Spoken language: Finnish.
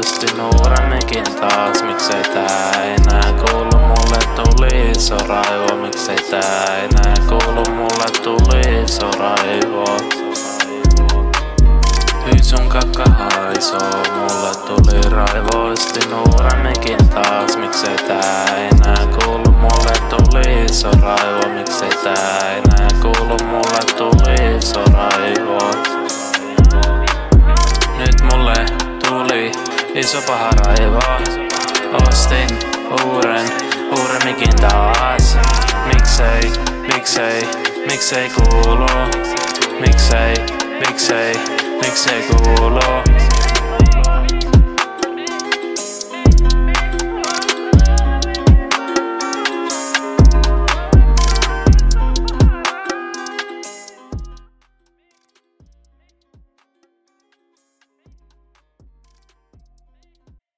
ostin uudemminkin taas. Miksei tää enää kuulu mulle? Tuli iso raivo. Miksei tää enää kuulu mulle? Tuli iso raivo. Hyi kakka haisoo, mulle tuli raivo Ostin uudemminkin taas. Miksei tää enää kuulu mulle? Tuli iso raivo. Miksei tää enää öö ei sopa Harajeva Austin, uuren, uuremikin taas. Miksei, miksei, miksei kuulu? Miksei, miksei, miksei kuulu?